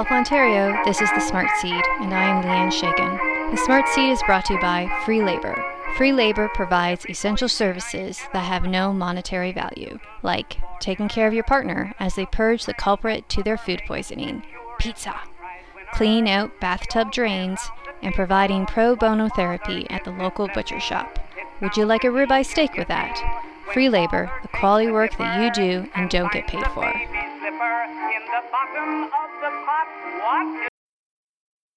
Guelph, Ontario, this is the Smart Seed, and I am Leanne Shaken. The Smart Seed is brought to you by Free Labor. Free labor provides essential services that have no monetary value, like taking care of your partner as they purge the culprit to their food poisoning, pizza, cleaning out bathtub drains, and providing pro bono therapy at the local butcher shop. Would you like a ribeye steak with that? Free labor, the quality work that you do and don't get paid for.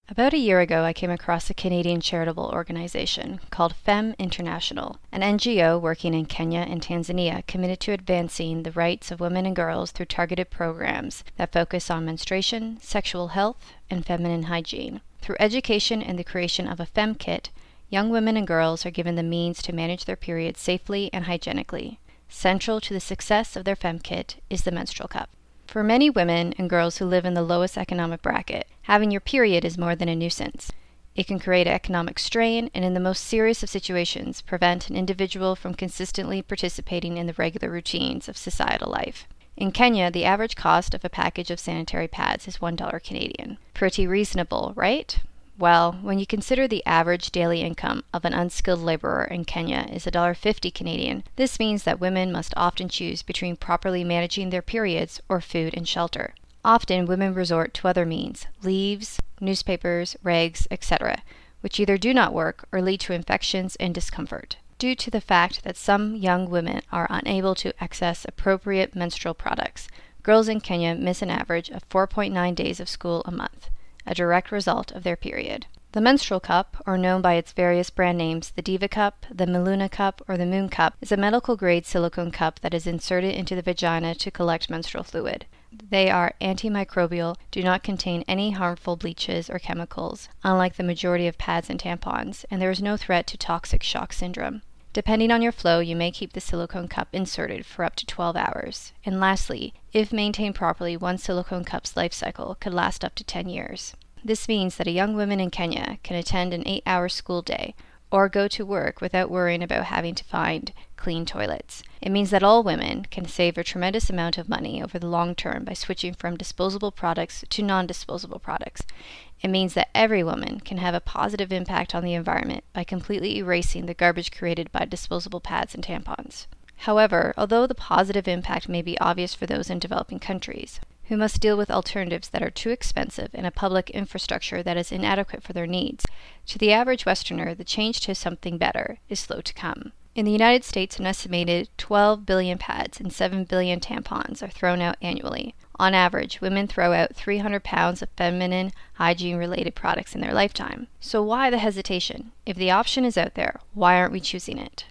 About a year ago, I came across a Canadian charitable organization called Femme International, an NGO working in Kenya and Tanzania committed to advancing the rights of women and girls through targeted programs that focus on menstruation, sexual health, and feminine hygiene. Through education and the creation of a Femme Kit, young women and girls are given the means to manage their periods safely and hygienically. Central to the success of their Femme Kit is the menstrual cup. For many women and girls who live in the lowest economic bracket, having your period is more than a nuisance. It can create economic strain and, in the most serious of situations, prevent an individual from consistently participating in the regular routines of societal life. In Kenya, the average cost of a package of sanitary pads is $1 Canadian. Pretty reasonable, right? Well, when you consider the average daily income of an unskilled laborer in Kenya is $1.50 Canadian, this means that women must often choose between properly managing their periods or food and shelter. Often women resort to other means leaves, newspapers, rags, etc., which either do not work or lead to infections and discomfort. Due to the fact that some young women are unable to access appropriate menstrual products, girls in Kenya miss an average of 4.9 days of school a month a direct result of their period. The menstrual cup, or known by its various brand names, the Diva cup, the MeLuna cup, or the Moon cup, is a medical grade silicone cup that is inserted into the vagina to collect menstrual fluid. They are antimicrobial, do not contain any harmful bleaches or chemicals, unlike the majority of pads and tampons, and there is no threat to toxic shock syndrome. Depending on your flow, you may keep the silicone cup inserted for up to 12 hours. And lastly, if maintained properly, one silicone cup's life cycle could last up to 10 years. This means that a young woman in Kenya can attend an 8 hour school day or go to work without worrying about having to find clean toilets. It means that all women can save a tremendous amount of money over the long term by switching from disposable products to non disposable products. It means that every woman can have a positive impact on the environment by completely erasing the garbage created by disposable pads and tampons. However, although the positive impact may be obvious for those in developing countries, who must deal with alternatives that are too expensive and a public infrastructure that is inadequate for their needs, to the average Westerner, the change to something better is slow to come. In the United States, an estimated 12 billion pads and 7 billion tampons are thrown out annually. On average, women throw out 300 pounds of feminine hygiene related products in their lifetime. So, why the hesitation? If the option is out there, why aren't we choosing it?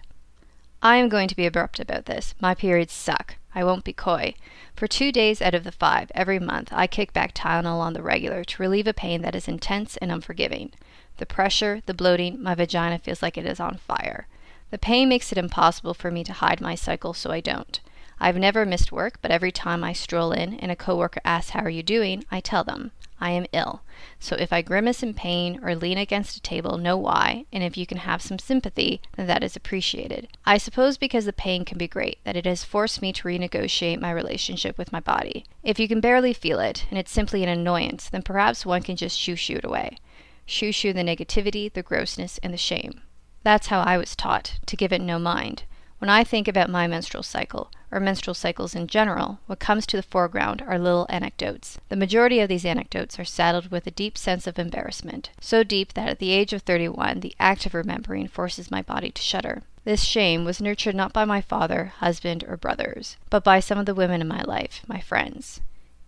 I am going to be abrupt about this. My periods suck. I won't be coy. For two days out of the five every month, I kick back Tylenol on the regular to relieve a pain that is intense and unforgiving. The pressure, the bloating, my vagina feels like it is on fire. The pain makes it impossible for me to hide my cycle, so I don't. I've never missed work, but every time I stroll in and a coworker asks how are you doing, I tell them I am ill. So if I grimace in pain or lean against a table, know why, and if you can have some sympathy, then that is appreciated. I suppose because the pain can be great, that it has forced me to renegotiate my relationship with my body. If you can barely feel it, and it's simply an annoyance, then perhaps one can just shoo shoo it away. Shoo shoo the negativity, the grossness, and the shame. That's how I was taught, to give it no mind. When I think about my menstrual cycle, or menstrual cycles in general, what comes to the foreground are little anecdotes. The majority of these anecdotes are saddled with a deep sense of embarrassment, so deep that at the age of 31, the act of remembering forces my body to shudder. This shame was nurtured not by my father, husband, or brothers, but by some of the women in my life, my friends.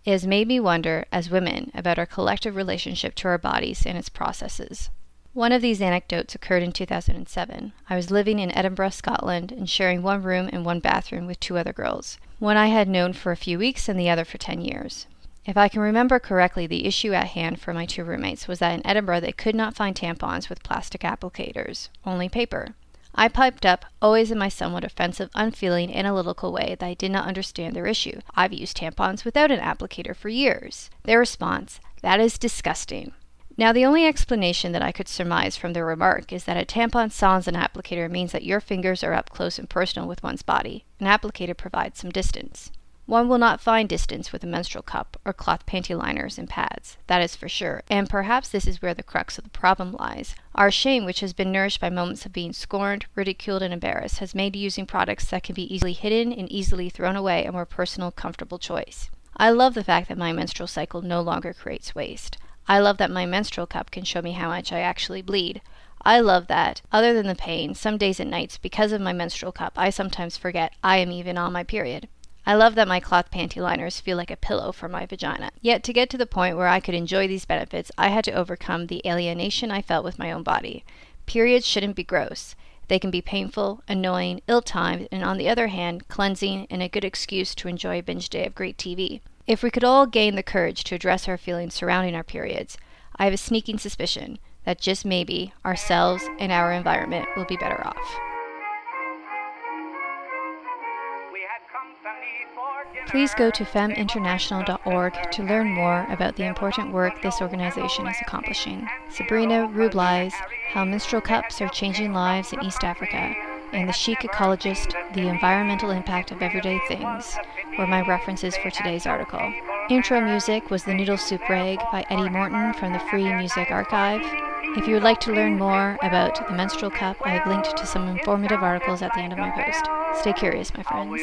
It has made me wonder, as women, about our collective relationship to our bodies and its processes. One of these anecdotes occurred in 2007. I was living in Edinburgh, Scotland, and sharing one room and one bathroom with two other girls. One I had known for a few weeks and the other for 10 years. If I can remember correctly, the issue at hand for my two roommates was that in Edinburgh they could not find tampons with plastic applicators, only paper. I piped up, always in my somewhat offensive, unfeeling, analytical way, that I did not understand their issue. I've used tampons without an applicator for years. Their response, that is disgusting. Now, the only explanation that I could surmise from their remark is that a tampon sans an applicator means that your fingers are up close and personal with one's body. An applicator provides some distance. One will not find distance with a menstrual cup or cloth panty liners and pads, that is for sure, and perhaps this is where the crux of the problem lies. Our shame, which has been nourished by moments of being scorned, ridiculed, and embarrassed, has made using products that can be easily hidden and easily thrown away a more personal, comfortable choice. I love the fact that my menstrual cycle no longer creates waste. I love that my menstrual cup can show me how much I actually bleed. I love that, other than the pain, some days and nights, because of my menstrual cup, I sometimes forget I am even on my period. I love that my cloth panty liners feel like a pillow for my vagina. Yet to get to the point where I could enjoy these benefits, I had to overcome the alienation I felt with my own body. Periods shouldn't be gross. They can be painful, annoying, ill timed, and on the other hand, cleansing and a good excuse to enjoy a binge day of great TV. If we could all gain the courage to address our feelings surrounding our periods, I have a sneaking suspicion that just maybe ourselves and our environment will be better off. Please go to femmeinternational.org to learn more about the important work this organization is accomplishing. Sabrina Rublies, How Menstrual Cups Are Changing Lives in East Africa, and The Chic Ecologist, The Environmental Impact of Everyday Things, were my references for today's article. Intro music was The Noodle Soup Rag by Eddie Morton from the Free Music Archive. If you would like to learn more about the menstrual cup, I have linked to some informative articles at the end of my post. Stay curious, my friends.